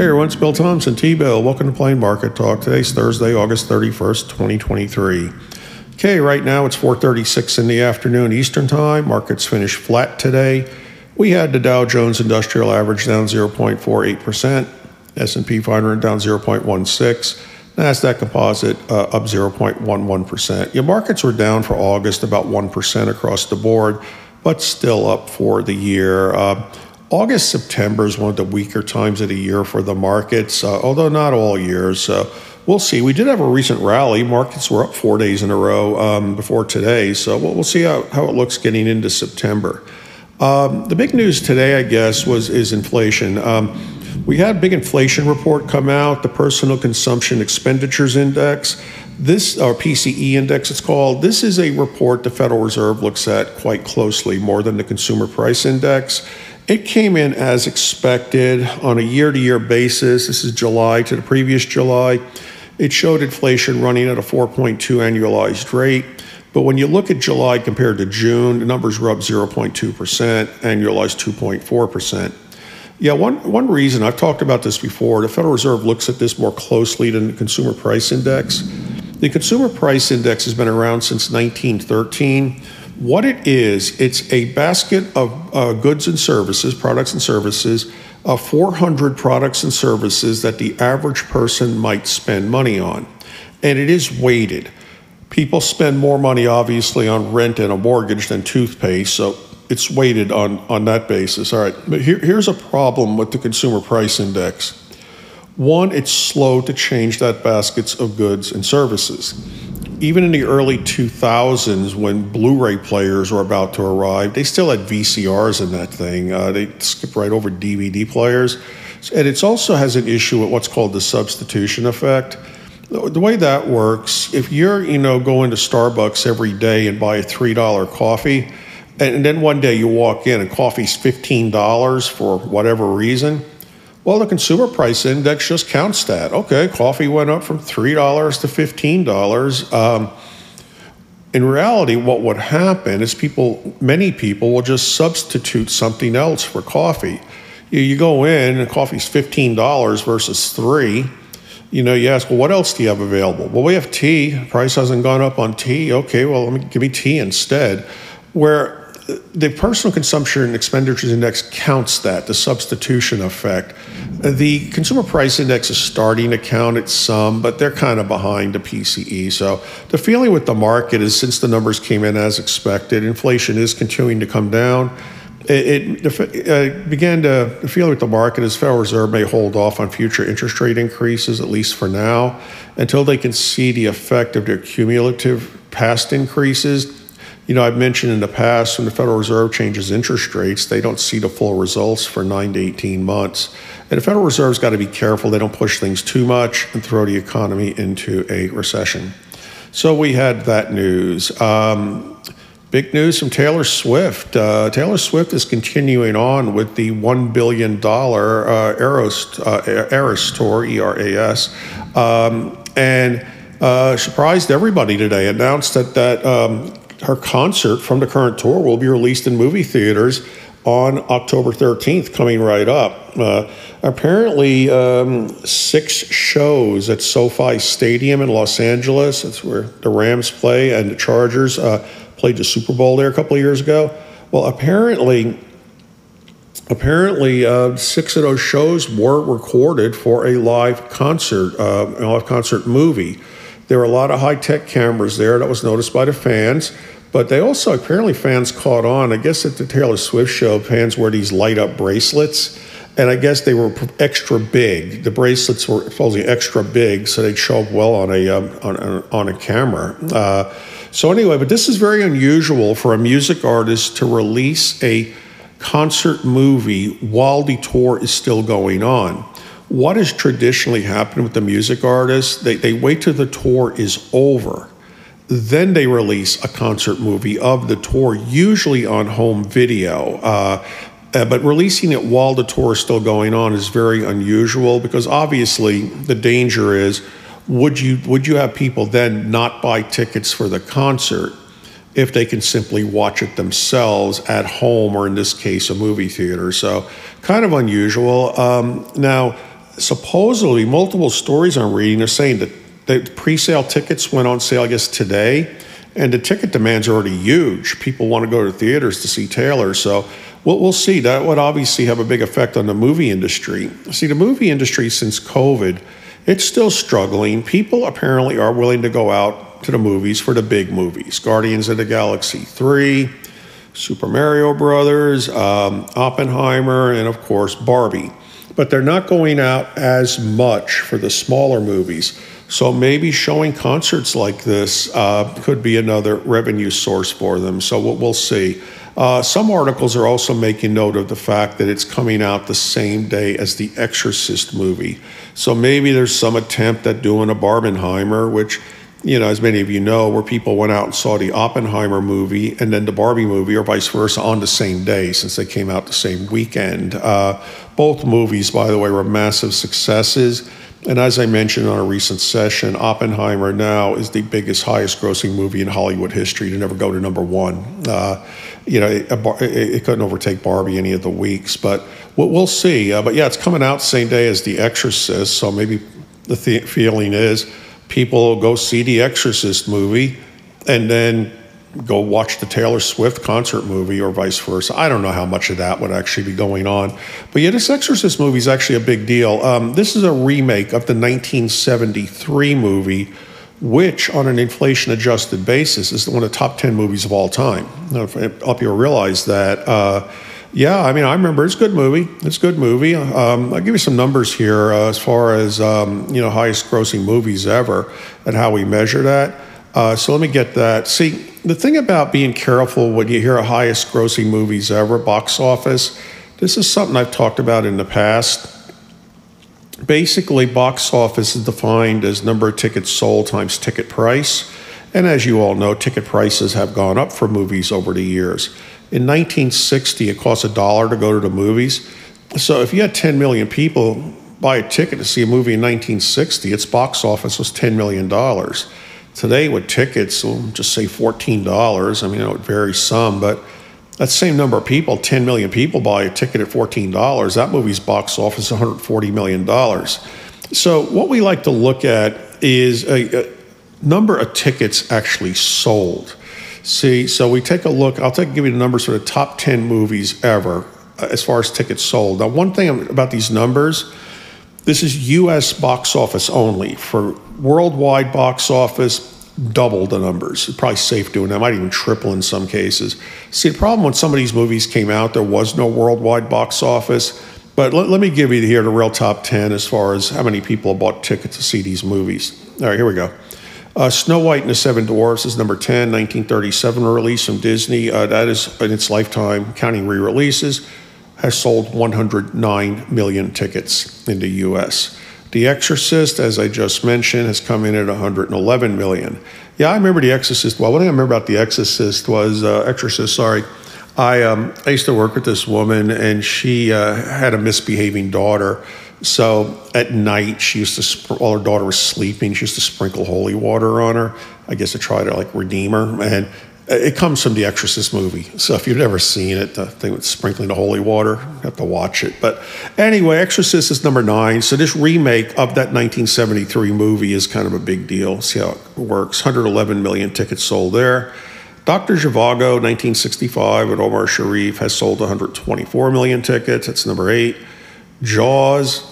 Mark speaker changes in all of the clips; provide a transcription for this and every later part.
Speaker 1: Hey everyone, it's Bill Thompson, T-Bill. Welcome to Plain Market Talk. Today's Thursday, August 31st, 2023. Okay, right now it's 4.36 in the afternoon Eastern Time. Markets finished flat today. We had the Dow Jones Industrial Average down 0.48%, S&P 500 down 0.16, NASDAQ Composite uh, up 0.11%. Your markets were down for August about 1% across the board, but still up for the year. Uh, August, September is one of the weaker times of the year for the markets, uh, although not all years. So we'll see. We did have a recent rally. Markets were up four days in a row um, before today. So we'll, we'll see how, how it looks getting into September. Um, the big news today, I guess, was is inflation. Um, we had a big inflation report come out, the Personal Consumption Expenditures Index. This, or PCE index, it's called. This is a report the Federal Reserve looks at quite closely, more than the Consumer Price Index. It came in as expected on a year to year basis. This is July to the previous July. It showed inflation running at a 4.2 annualized rate. But when you look at July compared to June, the numbers were up 0.2%, annualized 2.4%. Yeah, one, one reason, I've talked about this before, the Federal Reserve looks at this more closely than the Consumer Price Index. The Consumer Price Index has been around since 1913 what it is, it's a basket of uh, goods and services, products and services, of 400 products and services that the average person might spend money on. And it is weighted. People spend more money, obviously, on rent and a mortgage than toothpaste, so it's weighted on, on that basis. All right, but here, here's a problem with the consumer price index. One, it's slow to change that baskets of goods and services even in the early 2000s, when Blu ray players were about to arrive, they still had VCRs in that thing. Uh, they skipped right over DVD players. And it also has an issue with what's called the substitution effect. The way that works, if you're, you know, going to Starbucks every day and buy a $3 coffee, and then one day you walk in and coffee's $15 for whatever reason, well, the consumer price index just counts that. Okay, coffee went up from $3 to $15. Um, in reality, what would happen is people, many people will just substitute something else for coffee. You, you go in and coffee's $15 versus three. You know, you ask, well, what else do you have available? Well, we have tea. Price hasn't gone up on tea. Okay, well, let me give me tea instead. Where the personal consumption expenditures index counts that, the substitution effect. The consumer price index is starting to count it some, but they're kind of behind the PCE. So the feeling with the market is since the numbers came in as expected, inflation is continuing to come down. It, it uh, began to feeling with the market is Federal Reserve may hold off on future interest rate increases, at least for now, until they can see the effect of their cumulative past increases you know, I've mentioned in the past when the Federal Reserve changes interest rates, they don't see the full results for nine to 18 months. And the Federal Reserve's got to be careful they don't push things too much and throw the economy into a recession. So we had that news. Um, big news from Taylor Swift. Uh, Taylor Swift is continuing on with the $1 billion uh, Eras, uh, tour, E R A S. Um, and uh, surprised everybody today, announced that, that um, her concert from the current tour will be released in movie theaters on October 13th, coming right up. Uh, apparently, um, six shows at SoFi Stadium in Los Angeles. That's where the Rams play, and the Chargers uh, played the Super Bowl there a couple of years ago. Well, apparently, apparently, uh, six of those shows were recorded for a live concert, uh, a live concert movie. There were a lot of high tech cameras there that was noticed by the fans. But they also apparently fans caught on. I guess at the Taylor Swift show, fans wore these light up bracelets, and I guess they were extra big. The bracelets were supposedly extra big, so they'd show up well on a um, on, a, on a camera. Uh, so anyway, but this is very unusual for a music artist to release a concert movie while the tour is still going on. What has traditionally happened with the music artists? They, they wait till the tour is over. Then they release a concert movie of the tour, usually on home video. Uh, uh, but releasing it while the tour is still going on is very unusual because obviously the danger is would you would you have people then not buy tickets for the concert if they can simply watch it themselves at home or in this case a movie theater so kind of unusual um, now supposedly multiple stories i'm reading are saying that the pre-sale tickets went on sale i guess today and the ticket demand's already huge people want to go to theaters to see taylor so we'll, we'll see that would obviously have a big effect on the movie industry see the movie industry since covid it's still struggling. People apparently are willing to go out to the movies for the big movies Guardians of the Galaxy 3, Super Mario Brothers, um, Oppenheimer, and of course, Barbie. But they're not going out as much for the smaller movies. So maybe showing concerts like this uh, could be another revenue source for them. So we'll, we'll see. Uh, some articles are also making note of the fact that it's coming out the same day as the Exorcist movie. So maybe there's some attempt at doing a Barbenheimer, which, you know, as many of you know, where people went out and saw the Oppenheimer movie and then the Barbie movie, or vice versa, on the same day since they came out the same weekend. Uh, both movies, by the way, were massive successes. And as I mentioned on a recent session, Oppenheimer now is the biggest, highest grossing movie in Hollywood history to never go to number one. Uh, you know, it, it, couldn't overtake Barbie any of the weeks, but we'll, see. Uh, but yeah, it's coming out same day as The Exorcist, so maybe the th- feeling is people will go see The Exorcist movie and then go watch the Taylor Swift concert movie or vice versa. I don't know how much of that would actually be going on. But yeah, this Exorcist movie is actually a big deal. Um, this is a remake of the 1973 movie, which, on an inflation adjusted basis, is one of the top 10 movies of all time. Now, if you realize that. Uh, yeah, I mean, I remember it's a good movie. It's a good movie. Um, I'll give you some numbers here uh, as far as um, you know highest grossing movies ever and how we measure that. Uh, so let me get that. See, the thing about being careful when you hear a highest grossing movies ever box office, this is something I've talked about in the past. Basically, box office is defined as number of tickets sold times ticket price. And as you all know, ticket prices have gone up for movies over the years. In 1960, it cost a dollar to go to the movies. So if you had 10 million people buy a ticket to see a movie in 1960, its box office was $10 million. Today, with tickets, we'll just say $14. I mean, it would vary some, but that same number of people, 10 million people, buy a ticket at $14. That movie's box office is $140 million. So, what we like to look at is a, a number of tickets actually sold. See, so we take a look, I'll take, give you the numbers for the top 10 movies ever uh, as far as tickets sold. Now, one thing about these numbers, this is US box office only. For worldwide box office, double the numbers. It's probably safe doing that. Might even triple in some cases. See, the problem when some of these movies came out, there was no worldwide box office. But let, let me give you here the real top 10 as far as how many people bought tickets to see these movies. All right, here we go. Uh, Snow White and the Seven Dwarfs is number 10, 1937 release from Disney. Uh, that is in its lifetime, counting re releases has sold 109 million tickets in the US. The Exorcist, as I just mentioned, has come in at 111 million. Yeah, I remember The Exorcist. Well, one thing I remember about The Exorcist was uh, Exorcist. Sorry, I um, I used to work with this woman, and she uh, had a misbehaving daughter. So at night, she used to while her daughter was sleeping, she used to sprinkle holy water on her. I guess to try to like redeem her. And it comes from the Exorcist movie. So if you've never seen it, the thing with sprinkling the holy water, you have to watch it. But anyway, Exorcist is number nine. So this remake of that 1973 movie is kind of a big deal. See how it works. 111 million tickets sold there. Dr. Zhivago, 1965, with Omar Sharif, has sold 124 million tickets. That's number eight. Jaws,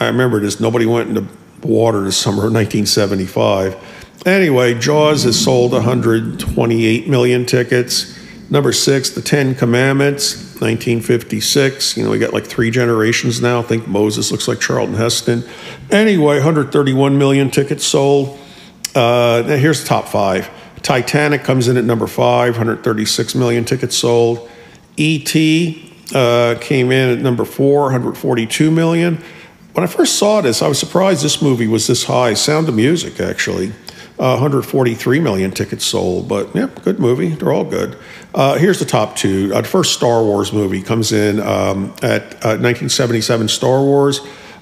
Speaker 1: I remember this. Nobody went into water this summer of 1975. Anyway, Jaws has sold 128 million tickets. Number six, The Ten Commandments, 1956. You know, we got like three generations now. I think Moses looks like Charlton Heston. Anyway, 131 million tickets sold. Uh, here's the top five. Titanic comes in at number five, 136 million tickets sold. E.T., uh, came in at number four, 142 million. When I first saw this, I was surprised this movie was this high. Sound of Music, actually. Uh, 143 million tickets sold, but yeah, good movie. They're all good. Uh, here's the top two. Uh, the first Star Wars movie comes in um, at 1977 uh, Star Wars.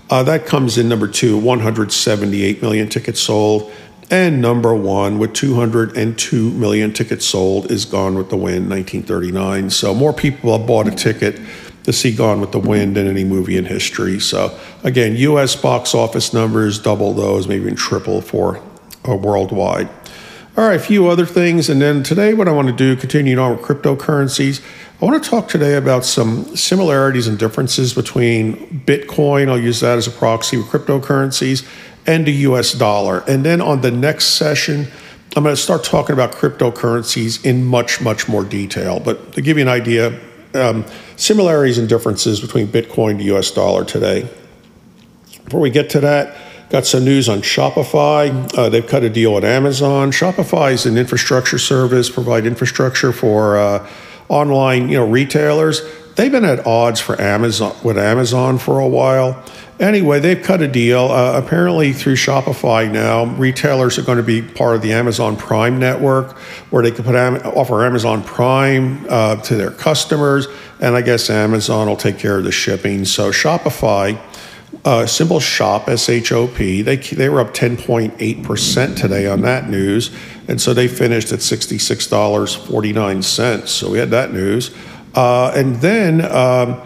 Speaker 1: Uh, that comes in number two, 178 million tickets sold. And number one, with 202 million tickets sold, is Gone with the Wind, 1939. So more people have bought a ticket to see Gone with the Wind than any movie in history. So again, U.S. box office numbers double those, maybe even triple for uh, worldwide. All right, a few other things, and then today, what I want to do, continuing on with cryptocurrencies, I want to talk today about some similarities and differences between Bitcoin. I'll use that as a proxy with cryptocurrencies and the US dollar. And then on the next session, I'm going to start talking about cryptocurrencies in much, much more detail. But to give you an idea, um, similarities and differences between Bitcoin to US dollar today. Before we get to that, got some news on Shopify. Uh, they've cut a deal with Amazon. Shopify is an infrastructure service, provide infrastructure for uh, online, you know, retailers. They've been at odds for Amazon with Amazon for a while. Anyway, they've cut a deal. Uh, apparently, through Shopify now, retailers are going to be part of the Amazon Prime network, where they can put offer Amazon Prime uh, to their customers, and I guess Amazon will take care of the shipping. So Shopify, uh, symbol shop S H O P, they they were up 10.8 percent today on that news, and so they finished at sixty six dollars forty nine cents. So we had that news, uh, and then. Um,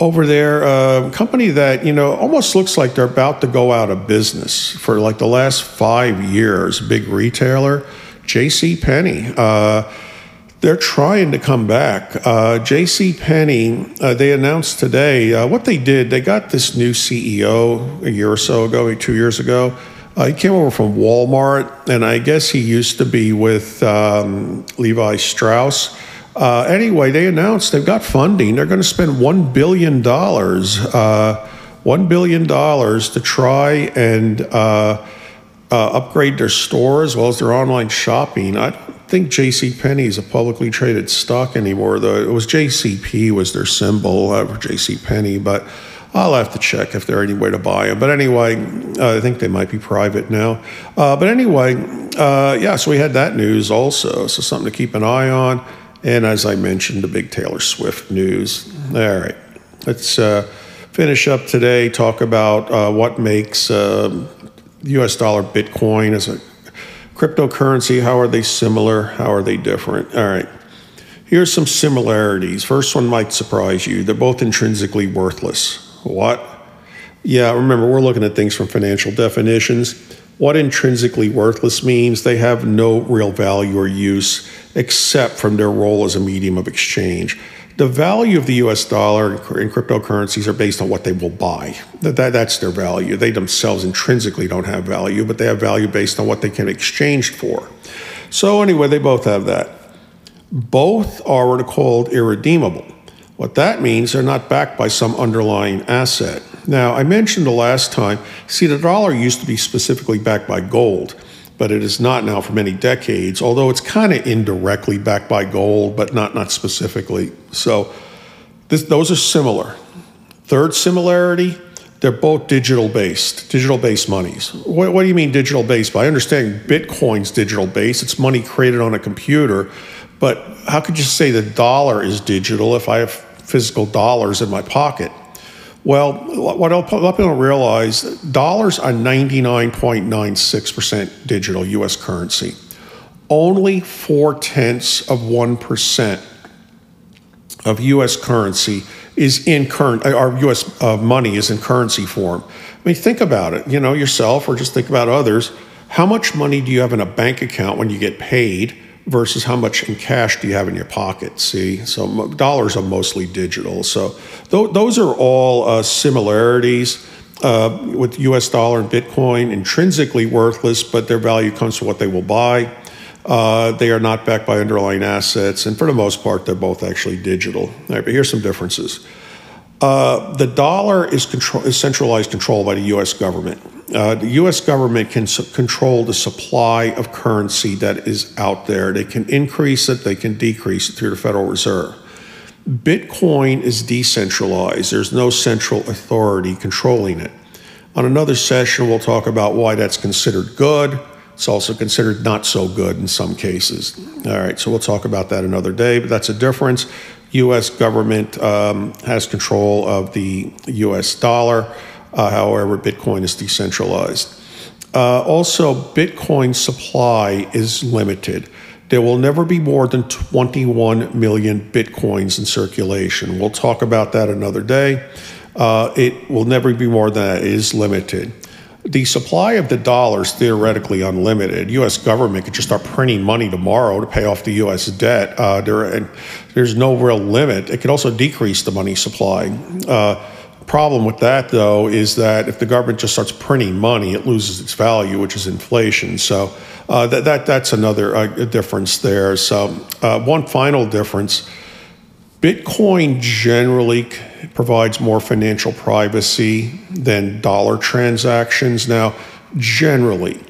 Speaker 1: over there, a company that you know almost looks like they're about to go out of business for like the last five years. Big retailer, J.C. Penney. Uh, they're trying to come back. Uh, J.C. Penney. Uh, they announced today uh, what they did. They got this new CEO a year or so ago, two years ago. Uh, he came over from Walmart, and I guess he used to be with um, Levi Strauss. Uh, anyway, they announced they've got funding. They're going to spend $1 billion, uh, $1 billion to try and uh, uh, upgrade their store as well as their online shopping. I don't think JCPenney is a publicly traded stock anymore, though. It was JCP was their symbol uh, for JCPenney, but I'll have to check if there's any way to buy them. But anyway, uh, I think they might be private now. Uh, but anyway, yeah, so we had that news also. So something to keep an eye on. And as I mentioned, the big Taylor Swift news. All right, let's uh, finish up today, talk about uh, what makes uh, US dollar Bitcoin as a cryptocurrency. How are they similar? How are they different? All right. Here's some similarities. First one might surprise you. They're both intrinsically worthless. What? Yeah, remember, we're looking at things from financial definitions. What intrinsically worthless means they have no real value or use except from their role as a medium of exchange. The value of the US dollar and cryptocurrencies are based on what they will buy. That, that, that's their value. They themselves intrinsically don't have value, but they have value based on what they can exchange for. So, anyway, they both have that. Both are what are called irredeemable. What that means, they're not backed by some underlying asset. Now, I mentioned the last time, see, the dollar used to be specifically backed by gold but it is not now for many decades, although it's kind of indirectly backed by gold, but not, not specifically. So this, those are similar. Third similarity, they're both digital based, digital based monies. What, what do you mean digital based? By understanding Bitcoin's digital based, it's money created on a computer, but how could you say the dollar is digital if I have physical dollars in my pocket? Well, what lot of people realize, dollars are 99.96% digital U.S. currency. Only four tenths of 1% of U.S. currency is in current, our U.S. Uh, money is in currency form. I mean, think about it, you know, yourself or just think about others. How much money do you have in a bank account when you get paid? Versus how much in cash do you have in your pocket. See, so dollars are mostly digital. So th- those are all uh, similarities. Uh, with US dollar and Bitcoin, intrinsically worthless, but their value comes from what they will buy. Uh, they are not backed by underlying assets, and for the most part, they're both actually digital. All right, but here's some differences. Uh, the dollar is, control, is centralized control by the U.S. government. Uh, the U.S. government can su- control the supply of currency that is out there. They can increase it, they can decrease it through the Federal Reserve. Bitcoin is decentralized, there's no central authority controlling it. On another session, we'll talk about why that's considered good. It's also considered not so good in some cases. All right, so we'll talk about that another day, but that's a difference. U.S. government um, has control of the U.S. dollar. Uh, however, Bitcoin is decentralized. Uh, also, Bitcoin supply is limited. There will never be more than 21 million Bitcoins in circulation. We'll talk about that another day. Uh, it will never be more than that. It is limited. The supply of the dollar is theoretically unlimited. U.S. government could just start printing money tomorrow to pay off the U.S. debt. Uh, there, there's no real limit. It could also decrease the money supply. Uh, problem with that, though, is that if the government just starts printing money, it loses its value, which is inflation. So uh, that, that that's another uh, difference there. So uh, one final difference: Bitcoin generally provides more financial privacy than dollar transactions. Now, generally.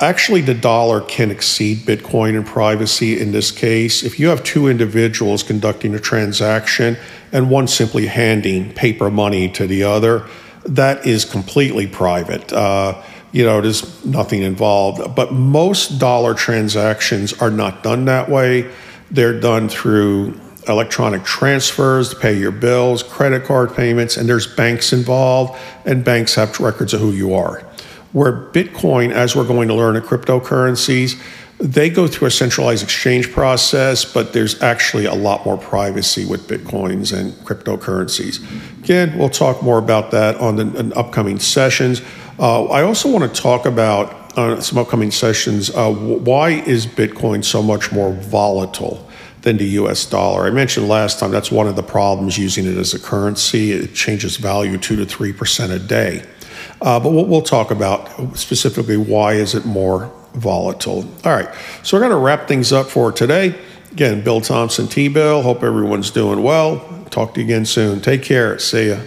Speaker 1: Actually, the dollar can exceed Bitcoin in privacy in this case. If you have two individuals conducting a transaction and one simply handing paper money to the other, that is completely private. Uh, you know, there's nothing involved. But most dollar transactions are not done that way. They're done through electronic transfers to pay your bills, credit card payments, and there's banks involved, and banks have records of who you are. Where Bitcoin, as we're going to learn in cryptocurrencies, they go through a centralized exchange process, but there's actually a lot more privacy with Bitcoins and cryptocurrencies. Again, we'll talk more about that on the upcoming sessions. Uh, I also want to talk about uh, some upcoming sessions uh, why is Bitcoin so much more volatile than the US dollar? I mentioned last time that's one of the problems using it as a currency. It changes value 2 to 3% a day. Uh, but we'll, we'll talk about specifically why is it more volatile. All right, so we're going to wrap things up for today. Again, Bill Thompson, T Bill. Hope everyone's doing well. Talk to you again soon. Take care. See ya.